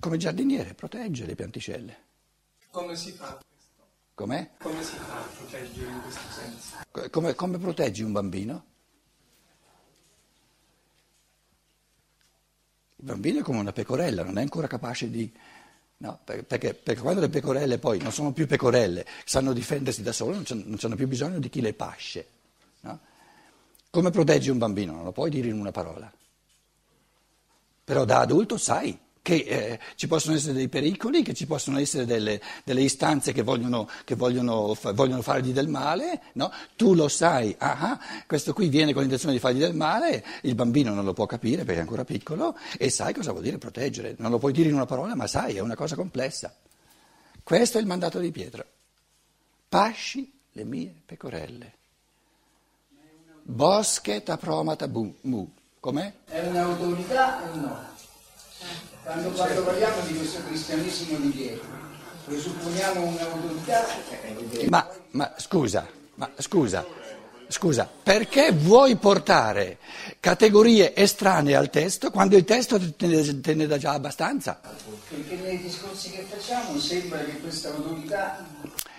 come giardiniere, protegge le pianticelle. Come si fa questo? Com'è? Come si fa a proteggere in questo senso? Come, come proteggi un bambino? Il bambino è come una pecorella, non è ancora capace di... No, perché, perché, quando le pecorelle poi non sono più pecorelle, sanno difendersi da sole, non hanno più bisogno di chi le pasce. No? Come proteggi un bambino? Non lo puoi dire in una parola. Però da adulto sai che eh, ci possono essere dei pericoli, che ci possono essere delle, delle istanze che vogliono, che vogliono, fa, vogliono fargli del male, no? tu lo sai, ah, ah, questo qui viene con l'intenzione di fargli del male, il bambino non lo può capire perché è ancora piccolo e sai cosa vuol dire proteggere, non lo puoi dire in una parola ma sai, è una cosa complessa. Questo è il mandato di Pietro. Pasci le mie pecorelle. Boschet apromata mu. Com'è? È un'autorità o no? Quando, quando parliamo di questo cristianesimo di Pietro, presupponiamo un'autorità. Ma, ma scusa, ma scusa, scusa, perché vuoi portare categorie estranee al testo quando il testo te ne, te ne dà già abbastanza? Perché nei discorsi che facciamo sembra che questa autorità.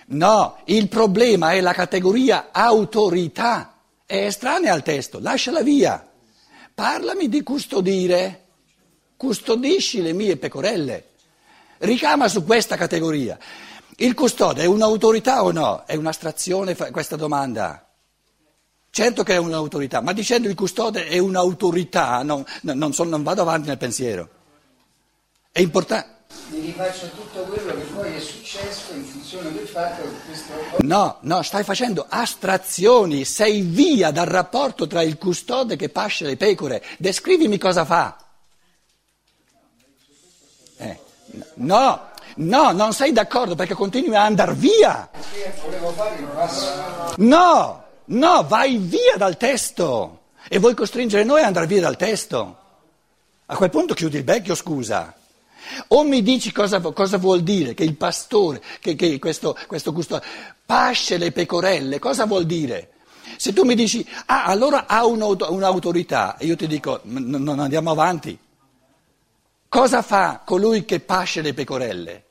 No, il problema è la categoria autorità, è estranea al testo, lasciala via. Parlami di custodire custodisci le mie pecorelle. Ricama su questa categoria. Il custode è un'autorità o no? È un'astrazione questa domanda? Certo che è un'autorità, ma dicendo il custode è un'autorità non, non, so, non vado avanti nel pensiero. È importante. Mi rifaccio tutto quello che poi è successo in funzione del fatto che questo... No, no, stai facendo astrazioni, sei via dal rapporto tra il custode che pasce le pecore. Descrivimi cosa fa. Eh, no, no, non sei d'accordo perché continui a andare via. No, no, vai via dal testo e vuoi costringere noi ad andare via dal testo. A quel punto chiudi il becchio, scusa. O mi dici cosa, cosa vuol dire che il pastore, che, che questo, questo custode, pasce le pecorelle, cosa vuol dire? Se tu mi dici, ah, allora ha un'autorità, e io ti dico, non andiamo avanti. Cosa fa colui che pasce le pecorelle?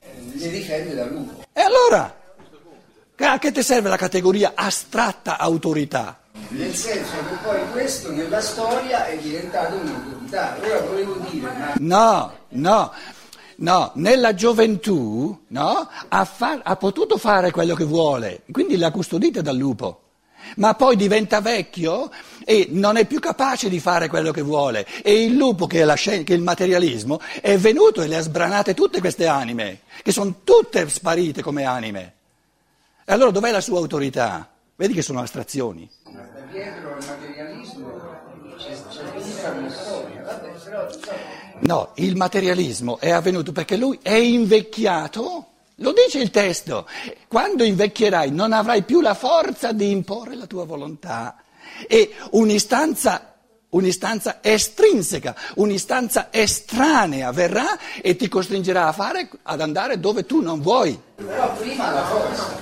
Le difende dal lupo. E allora? A che ti serve la categoria astratta autorità? Nel senso che poi questo nella storia è diventato un'autorità. Ora volevo dire, ma... No, no, no, nella gioventù no, ha, fa- ha potuto fare quello che vuole, quindi l'ha custodita dal lupo ma poi diventa vecchio e non è più capace di fare quello che vuole. E il lupo, che è, la, che è il materialismo, è venuto e le ha sbranate tutte queste anime, che sono tutte sparite come anime. E allora dov'è la sua autorità? Vedi che sono astrazioni. Dietro il materialismo c'è, tutta una. No, il materialismo è avvenuto perché lui è invecchiato lo dice il testo, quando invecchierai non avrai più la forza di imporre la tua volontà e un'istanza, un'istanza estrinseca, un'istanza estranea verrà e ti costringerà a fare, ad andare dove tu non vuoi. Però prima la forza.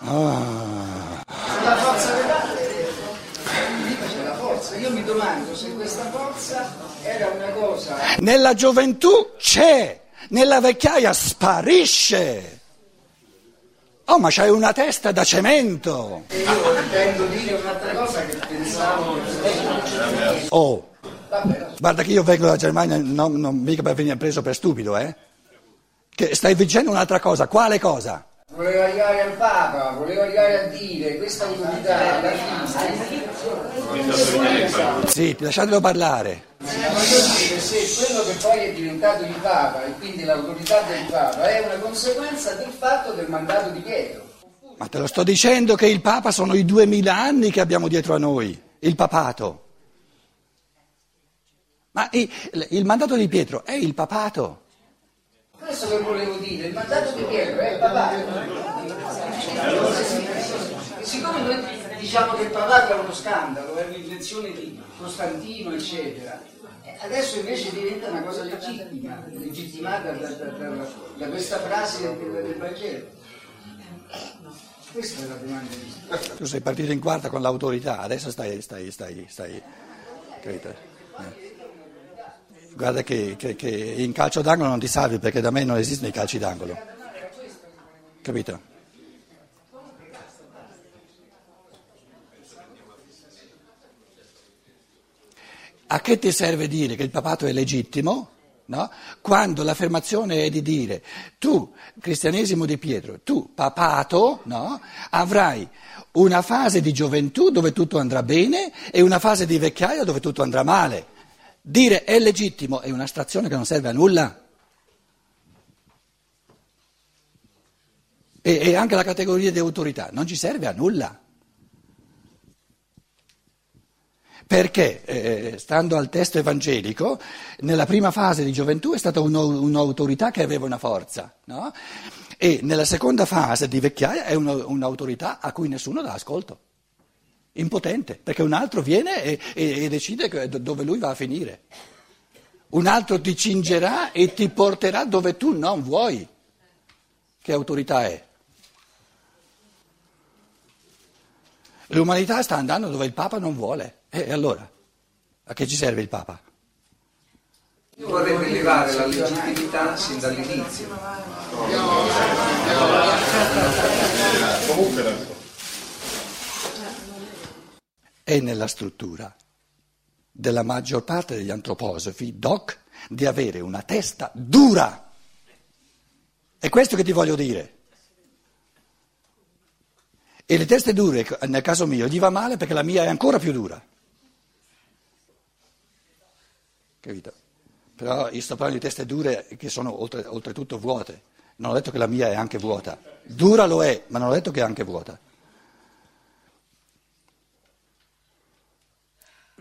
Ah. La forza vedate, c'è la forza. Io mi domando se questa forza era una cosa... Nella gioventù c'è nella vecchiaia sparisce. Oh, ma c'hai una testa da cemento. E io intendo dire un'altra cosa che pensavo. Oh, guarda che io vengo dalla Germania, non, non mica per venire preso per stupido, eh? Che stai dicendo un'altra cosa, quale cosa? Voleva arrivare al Papa, voleva arrivare a dire questa autorità. Sì, lasciatelo parlare. Ma voglio dire, se quello che poi è diventato il Papa e quindi l'autorità del Papa è una conseguenza del fatto del mandato di Pietro. Ma te lo sto dicendo che il Papa sono i duemila anni che abbiamo dietro a noi, il papato. Ma il, il mandato di Pietro è il papato. Questo che volevo dire, il mandato di Pietro è il papato. Siccome noi diciamo che il papato è uno scandalo, è un'invenzione di Costantino, eccetera, adesso invece diventa una cosa legittima, legittimata da, da, da, da questa frase del, del Vangelo. Questa è la domanda di Tu sei partito in quarta con l'autorità, adesso stai, stai, stai, stai, stai Guarda che, che, che in calcio d'angolo non ti salvi perché da me non esistono i calci d'angolo. Capito? A che ti serve dire che il papato è legittimo? No? Quando l'affermazione è di dire tu, cristianesimo di Pietro, tu, papato, no? avrai una fase di gioventù dove tutto andrà bene e una fase di vecchiaia dove tutto andrà male. Dire è legittimo è un'astrazione che non serve a nulla. E, e anche la categoria di autorità non ci serve a nulla. Perché, eh, stando al testo evangelico, nella prima fase di gioventù è stata un'autorità che aveva una forza, no? e nella seconda fase di vecchiaia è un'autorità a cui nessuno dà ascolto, impotente, perché un altro viene e, e, e decide dove lui va a finire. Un altro ti cingerà e ti porterà dove tu non vuoi. Che autorità è? L'umanità sta andando dove il Papa non vuole. E allora? A che ci serve il Papa? Io vorrei rilevare la legittimità sin dall'inizio. È nella struttura della maggior parte degli antroposofi, doc, di avere una testa dura. È questo che ti voglio dire. E le teste dure, nel caso mio, gli va male perché la mia è ancora più dura. Capito? Però io sto parlando di teste dure che sono oltre, oltretutto vuote. Non ho detto che la mia è anche vuota. Dura lo è, ma non ho detto che è anche vuota.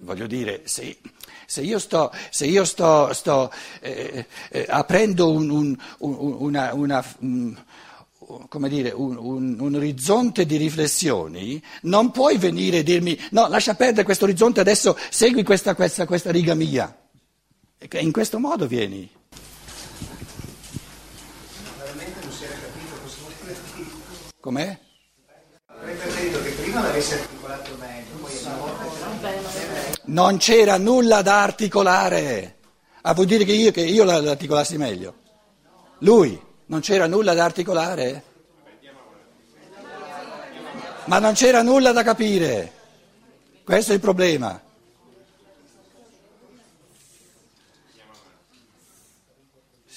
Voglio dire, se, se io sto, se io sto, sto eh, eh, aprendo un, un, una, una, un, dire, un, orizzonte di riflessioni, non puoi venire e dirmi no, lascia perdere questo orizzonte, adesso segui questa, questa, questa riga mia. In questo modo vieni. Veramente non si era capito cosa vuol Com'è? Avrei preferito che prima l'avesse articolato meglio, poi una volta Non c'era nulla da articolare. Ah, vuol dire che io, che io l'articolassi meglio? Lui, non c'era nulla da articolare? Ma non c'era nulla da capire. Questo è il problema.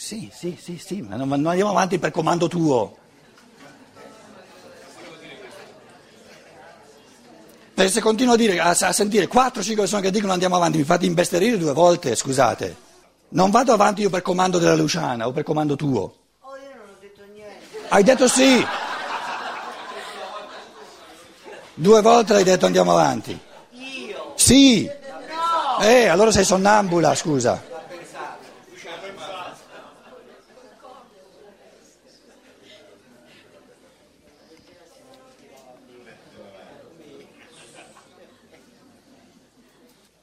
Sì, sì, sì, sì, ma non, non andiamo avanti per comando tuo. Perché se continuo a, dire, a, a sentire 4-5 persone che dicono andiamo avanti, mi fate imbesterire due volte, scusate. Non vado avanti io per comando della Luciana o per comando tuo. Oh, io non ho detto niente. Hai detto sì. Due volte hai detto andiamo avanti. Io? Sì. No. Eh, allora sei sonnambula, scusa.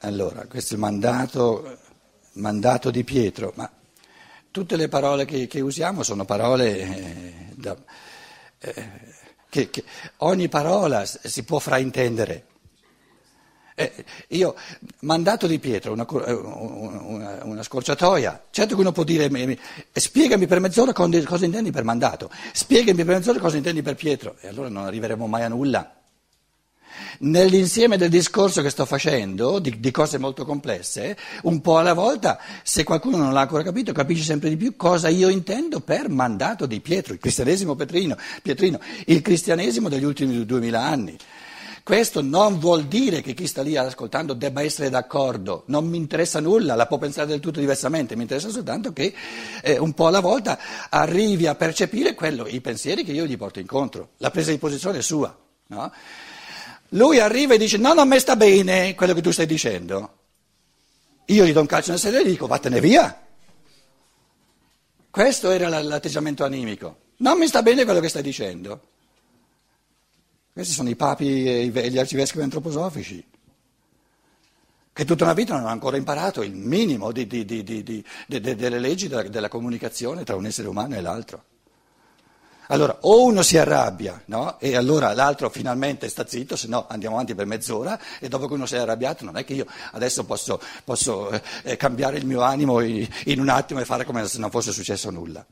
Allora, questo è il mandato, mandato, di Pietro, ma tutte le parole che, che usiamo sono parole eh, da, eh, che, che, ogni parola si può fraintendere. Eh, io, mandato di Pietro, una, eh, una, una, scorciatoia, certo che uno può dire, spiegami per mezz'ora cosa intendi per mandato, spiegami per mezz'ora cosa intendi per Pietro, e allora non arriveremo mai a nulla. Nell'insieme del discorso che sto facendo, di, di, cose molto complesse, un po' alla volta, se qualcuno non l'ha ancora capito, capisce sempre di più cosa io intendo per mandato di Pietro, il cristianesimo petrino, pietrino, il cristianesimo degli ultimi duemila anni. Questo non vuol dire che chi sta lì ascoltando debba essere d'accordo, non mi interessa nulla, la può pensare del tutto diversamente, mi interessa soltanto che eh, un po' alla volta arrivi a percepire quello, i pensieri che io gli porto incontro, la presa di posizione è sua. No? Lui arriva e dice no, non mi sta bene quello che tu stai dicendo. Io gli do un calcio nel sedere e gli dico vattene via. Questo era l'atteggiamento animico. Non mi sta bene quello che stai dicendo. Questi sono i papi e gli arcivescovi antroposofici, che tutta una vita non hanno ancora imparato il minimo di, di, di, delle leggi della, della comunicazione tra un essere umano e l'altro. Allora, o uno si arrabbia, no? E allora l'altro finalmente sta zitto, se no andiamo avanti per mezz'ora e dopo che uno si è arrabbiato non è che io adesso posso, posso eh, cambiare il mio animo in, un attimo e fare come se non fosse successo nulla.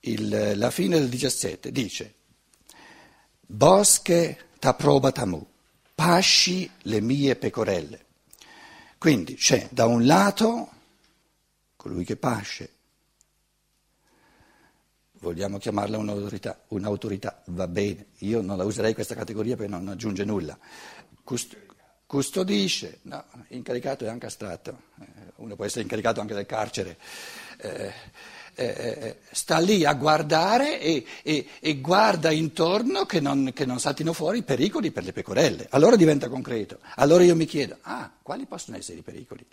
Il, la fine del 17 dice, bosche t'approba tamu, pasci le mie pecorelle. Quindi c'è da un lato colui che pasce. Vogliamo chiamarla un'autorità, un'autorità, va bene, io non la userei questa categoria perché non aggiunge nulla. Cust- custodisce, no, incaricato è anche astratto, eh, uno può essere incaricato anche del carcere. Eh, eh, eh, sta lì a guardare e, e, e guarda intorno che non, che non, saltino fuori i pericoli per le pecorelle. Allora diventa concreto. Allora io mi chiedo, ah, quali possono essere i pericoli?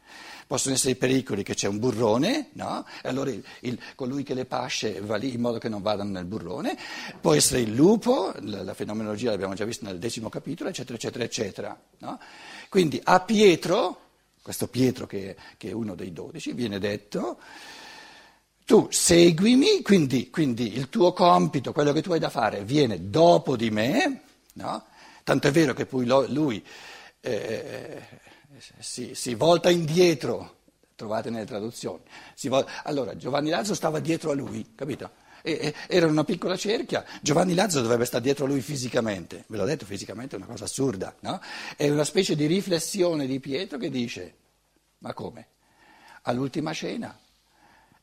Possono essere i pericoli che c'è un burrone, no? Allora il, il, colui che le pasce va lì in modo che non vadano nel burrone. Può essere il lupo, la, la fenomenologia l'abbiamo già vista nel decimo capitolo, eccetera, eccetera, eccetera. No? Quindi a Pietro, questo Pietro che, che è uno dei dodici, viene detto tu seguimi, quindi, quindi, il tuo compito, quello che tu hai da fare, viene dopo di me, no? tanto è vero che poi lui eh, si, si, volta indietro, trovate nelle traduzioni. Volta, allora, Giovanni Lazzaro stava dietro a lui, capito? E, e, era una piccola cerchia, Giovanni Lazzaro dovrebbe stare dietro a lui fisicamente, ve l'ho detto, fisicamente è una cosa assurda, no? È una specie di riflessione di Pietro che dice, ma come? All'ultima cena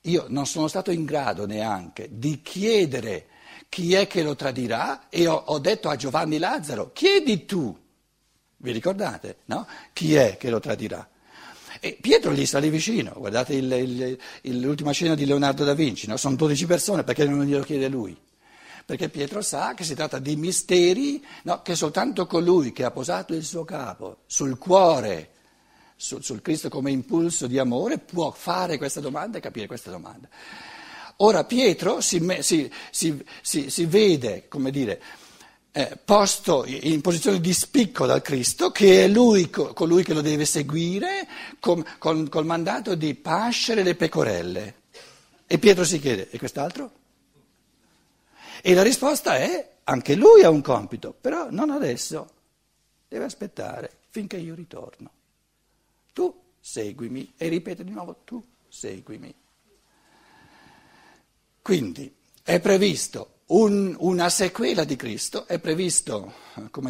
io non sono stato in grado neanche di chiedere chi è che lo tradirà e ho, ho detto a Giovanni Lazzaro, chiedi tu, vi ricordate, no? Chi è che lo tradirà? E Pietro gli sta lì vicino, guardate il, il, il, l'ultima scena di Leonardo da Vinci, no? sono 12 persone, perché non glielo chiede lui? Perché Pietro sa che si tratta di misteri no? che soltanto colui che ha posato il suo capo sul cuore sul, sul Cristo come impulso di amore, può fare questa domanda e capire questa domanda. Ora Pietro si, si, si, si vede, come dire, eh, posto in posizione di spicco dal Cristo, che è lui colui che lo deve seguire con, con, col mandato di pascere le pecorelle. E Pietro si chiede, e quest'altro? E la risposta è, anche lui ha un compito, però non adesso, deve aspettare finché io ritorno seguimi e ripete di nuovo tu seguimi. Quindi è previsto un, una sequela di Cristo, è previsto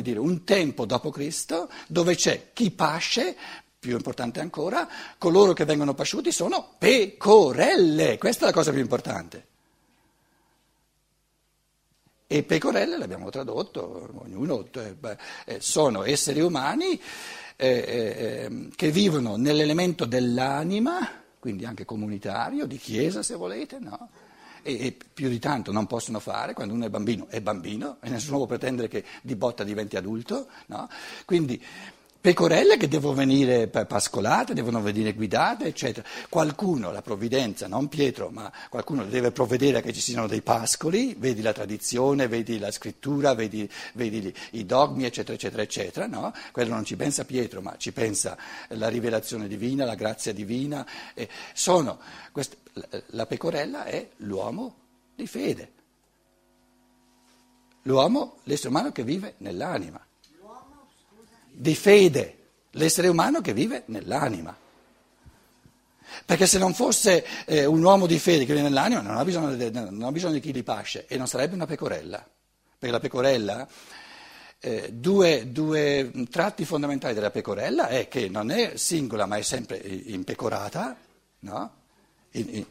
dire, un tempo dopo Cristo dove c'è chi pasce, più importante ancora, coloro che vengono pasciuti sono pecorelle, questa è la cosa più importante. E pecorelle l'abbiamo tradotto, ognuno, eh, sono esseri umani eh, eh, ehm, che vivono nell'elemento dell'anima, quindi anche comunitario, di chiesa se volete, no? e, e, più di tanto non possono fare, quando uno è bambino è bambino e nessuno può pretendere che di botta diventi adulto, no? quindi pecorelle che devono venire pascolate, devono venire guidate, eccetera. Qualcuno, la provvidenza, non Pietro, ma qualcuno deve provvedere che ci siano dei pascoli, vedi la tradizione, vedi la scrittura, vedi, vedi i dogmi, eccetera, eccetera, eccetera. No? Quello non ci pensa Pietro, ma ci pensa la rivelazione divina, la grazia divina. Sono, quest, la pecorella è l'uomo di fede, l'uomo, l'essere umano che vive nell'anima di fede, l'essere umano che vive nell'anima. Perché se non fosse eh, un uomo di fede che vive nell'anima non ha, bisogno non ha bisogno di chi li pasce e non sarebbe una pecorella. Perché la pecorella, eh, due, due, tratti fondamentali della pecorella è che non è singola ma è sempre impecorata, no? in, in,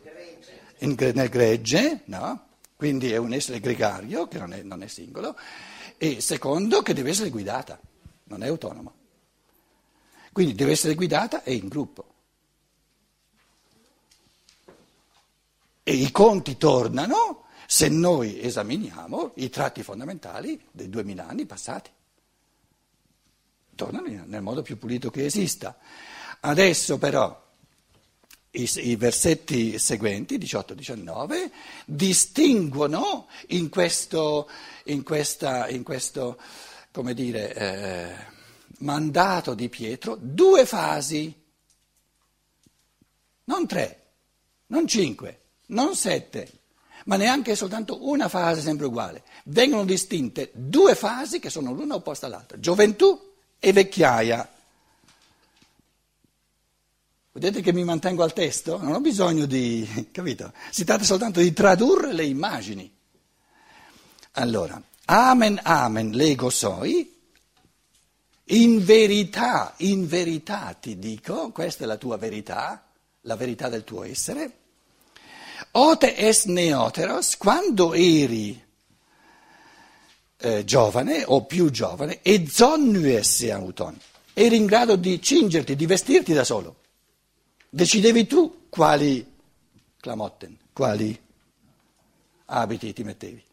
in, nel gregge, no? quindi è un essere gregario che non è, non è singolo, e secondo che deve essere guidata non è autonoma. Quindi deve essere guidata e in gruppo. E i conti tornano se noi esaminiamo i tratti fondamentali dei duemila anni passati. Tornano nel modo più pulito che esista. Adesso però i, i versetti seguenti, 18-19, distinguono in questo, in questa, in questo come dire, eh, mandato di Pietro due fasi, non tre, non cinque, non sette, ma neanche soltanto una fase sempre uguale. Vengono distinte due fasi che sono l'una opposta all'altra, gioventù e vecchiaia. Vedete che mi mantengo al testo? Non ho bisogno di... capito? Si tratta soltanto di tradurre le immagini. Allora, amen, amen, lego soi, in verità, in verità ti dico, questa è la tua verità, la verità del tuo essere, ote es neoteros, quando eri eh, giovane o più giovane, e zonnues auton, eri in grado di cingerti, di vestirti da solo. Decidevi tu quali clamotten, quali abiti ti mettevi.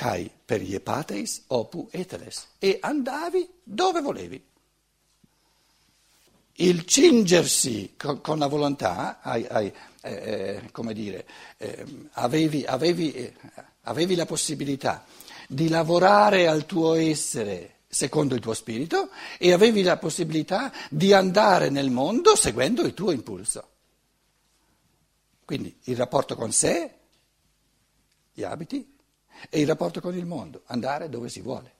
Cai per gli epateis opu eteles e andavi dove volevi. Il cingersi con, con la volontà, hai, hai, eh, eh, come dire, eh, avevi, avevi, eh, avevi la possibilità di lavorare al tuo essere secondo il tuo spirito e avevi la possibilità di andare nel mondo seguendo il tuo impulso. Quindi il rapporto con sé, gli abiti, e il rapporto con il mondo, andare dove si vuole.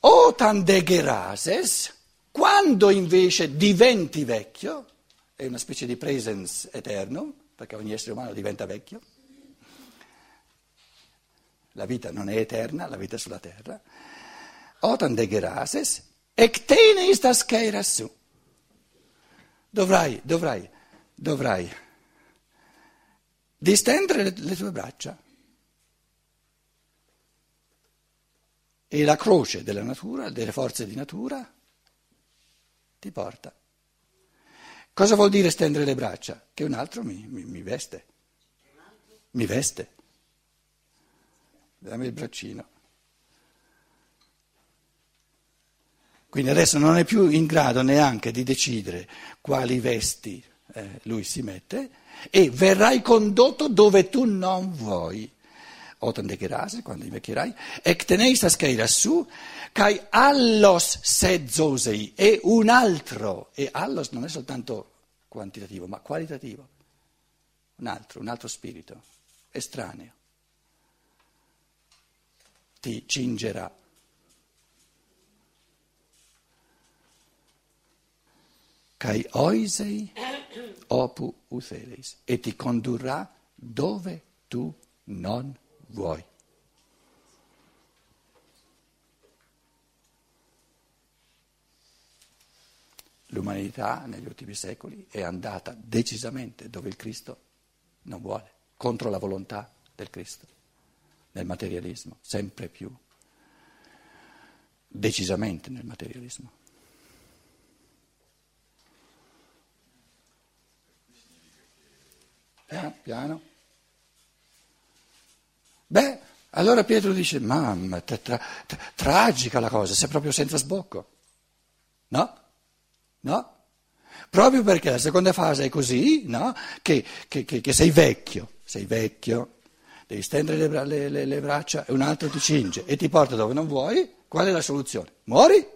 O tandegerases, quando invece diventi vecchio, è una specie di presence eterno, perché ogni essere umano diventa vecchio, la vita non è eterna, la vita è sulla terra. Otan de gerases, ecteneis das su. Dovrai, dovrai, dovrai distendere le, le tue braccia. E la croce della natura, delle forze di natura, ti porta. Cosa vuol dire stendere le braccia? Che un altro mi, mi, mi veste. Mi veste dammi il braccino. Quindi adesso non è più in grado neanche di decidere quali vesti eh, lui si mette e verrai condotto dove tu non vuoi. Otan de gerase, quando invecchierai, ec teneis ascaira su, kai allos sedzosei, e un altro, e allos non è soltanto quantitativo, ma qualitativo, un altro, un altro spirito, estraneo ti cingerà. Kai oisei opu uthereis e ti condurrà dove tu non vuoi. L'umanità negli ultimi secoli è andata decisamente dove il Cristo non vuole, contro la volontà del Cristo nel materialismo, sempre più decisamente nel materialismo. Piano. Beh, allora Pietro dice, mamma, tra, tra, tra, tragica la cosa, sei proprio senza sbocco. No? No? Proprio perché la seconda fase è così, no? Che, che, che, che sei vecchio, sei vecchio, devi stendere le, le, le, le braccia e un altro ti cinge e ti porta dove non vuoi, qual è la soluzione? Muori?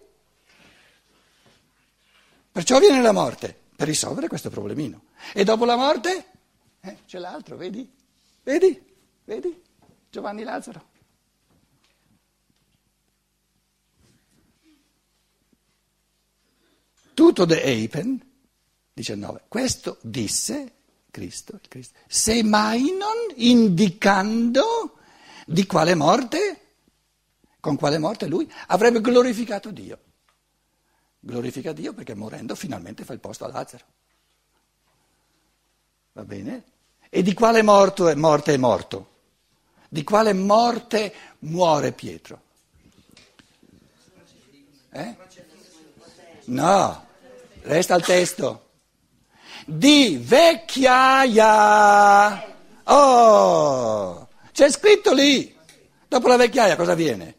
Perciò viene la morte, per risolvere questo problemino. E dopo la morte eh, c'è l'altro, vedi? Vedi? Vedi? Giovanni Lazzaro. Tutto de Eipen, 19, questo disse Cristo, Cristo, se mai non indicando di quale morte, con quale morte lui avrebbe glorificato Dio. Glorifica Dio perché morendo finalmente fa il posto a Lazzaro. Va bene? E di quale morte è morto? Di quale morte muore Pietro? Eh? No, resta al testo di vecchiaia. Oh, c'è scritto lì. Dopo la vecchiaia cosa viene?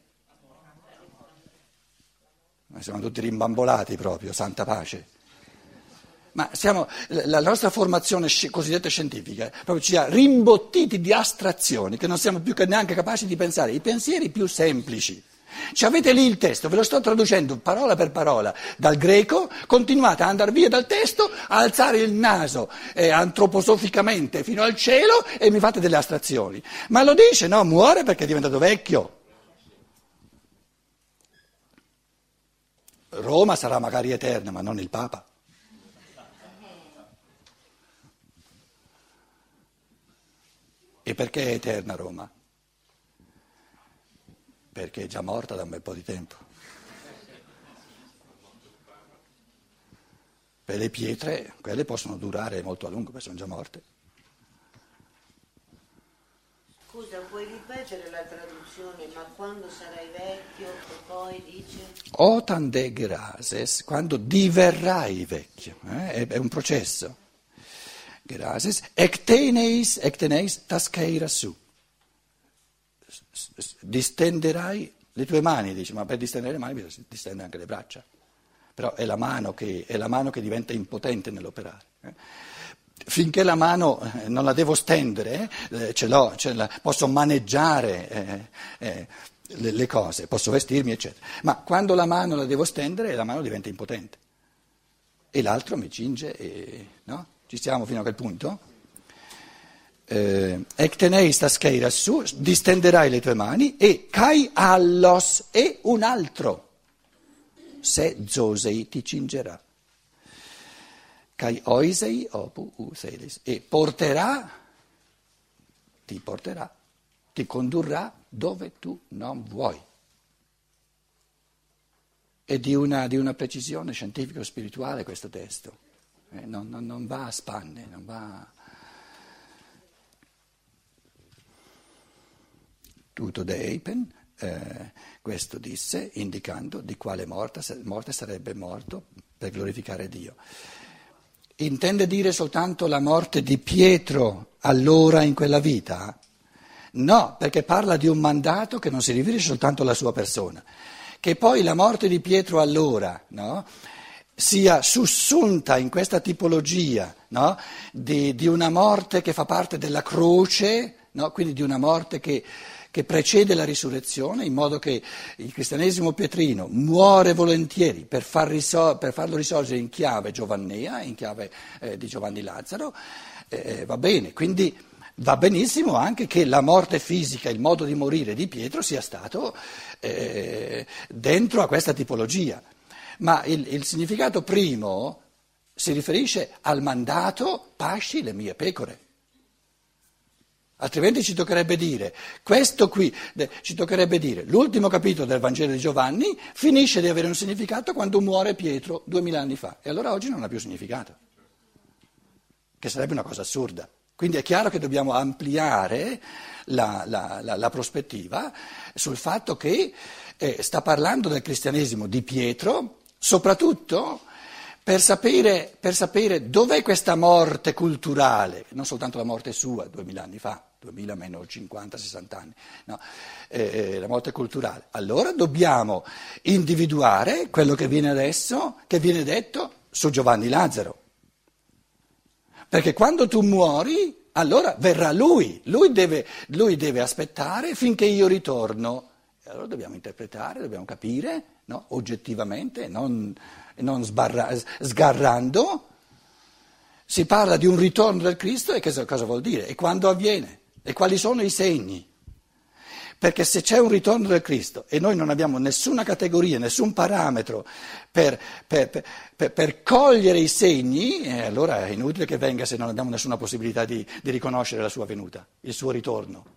Ma siamo tutti rimbambolati proprio, santa pace. Ma siamo, la nostra formazione cosiddetta scientifica proprio ci ha rimbottiti di astrazioni che non siamo più neanche capaci di pensare, i pensieri più semplici. Ci avete lì il testo, ve lo sto traducendo parola per parola dal greco, continuate ad andare via dal testo, a alzare il naso eh, antroposoficamente fino al cielo e mi fate delle astrazioni. Ma lo dice, no, muore perché è diventato vecchio. Roma sarà magari eterna, ma non il Papa. E perché è eterna Roma? Perché è già morta da un bel po' di tempo. Per le pietre, quelle possono durare molto a lungo, perché sono già morte. Scusa, puoi ripetere la traduzione, ma quando sarai vecchio e poi dice... Otan de grases, quando diverrai vecchio, eh? è, è un processo. Gracias. Ecteneis, ecteneis tasceira su. Distenderai le tue mani, dice, ma per distendere le mani bisogna distendere anche le braccia. Però è la mano che, la mano che diventa impotente nell'operare. Eh. Finché la mano eh, non la devo stendere, eh, ce l'ho, ce la, posso maneggiare eh, le, le, cose, posso vestirmi, eccetera. Ma quando la mano la devo stendere, la mano diventa impotente. E l'altro mi cinge e... No? Ci stiamo fino a quel punto? Eh, Ectenei sta scheira su, distenderai le tue mani e cai allos e un altro, se zosei ti cingerà. Cai oisei opu uselis e porterà, ti porterà, ti condurrà dove tu non vuoi. È di una, di una precisione scientifico-spirituale questo testo eh, non, non, non, va a spanne, non va... Tutto de Eipen, eh, questo disse, indicando di quale morte, morte sarebbe morto per glorificare Dio. Intende dire soltanto la morte di Pietro allora in quella vita? No, perché parla di un mandato che non si riferisce soltanto alla sua persona. Che poi la morte di Pietro allora, no? Sia sussunta in questa tipologia no? di, di, una morte che fa parte della croce, no? quindi di una morte che, che, precede la risurrezione, in modo che il cristianesimo pietrino muore volentieri per, far risol- per farlo risorgere in chiave giovannea, in chiave eh, di Giovanni Lazzaro, eh, va bene, quindi va benissimo anche che la morte fisica, il modo di morire di Pietro sia stato eh, dentro a questa tipologia ma il, il significato primo si riferisce al mandato pasci le mie pecore. Altrimenti ci toccherebbe dire, questo qui, ci toccherebbe dire, l'ultimo capitolo del Vangelo di Giovanni finisce di avere un significato quando muore Pietro duemila anni fa e allora oggi non ha più significato, che sarebbe una cosa assurda. Quindi è chiaro che dobbiamo ampliare la, la, la, la prospettiva sul fatto che eh, sta parlando del cristianesimo di Pietro, soprattutto per sapere, per sapere dov'è questa morte culturale, non soltanto la morte sua, duemila anni fa, duemila meno 50-60 anni, no, eh, eh, la morte culturale. Allora dobbiamo individuare quello che viene adesso, che viene detto su Giovanni Lazzaro. Perché quando tu muori, allora verrà lui, lui deve, lui deve aspettare finché io ritorno. Allora dobbiamo interpretare, dobbiamo capire no? oggettivamente, non, non sbarra, sgarrando. Si parla di un ritorno del Cristo e cosa, cosa vuol dire? E quando avviene? E quali sono i segni? Perché se c'è un ritorno del Cristo e noi non abbiamo nessuna categoria, nessun parametro per, per, per, per cogliere i segni, eh, allora è inutile che venga se non abbiamo nessuna possibilità di, di riconoscere la sua venuta, il suo ritorno.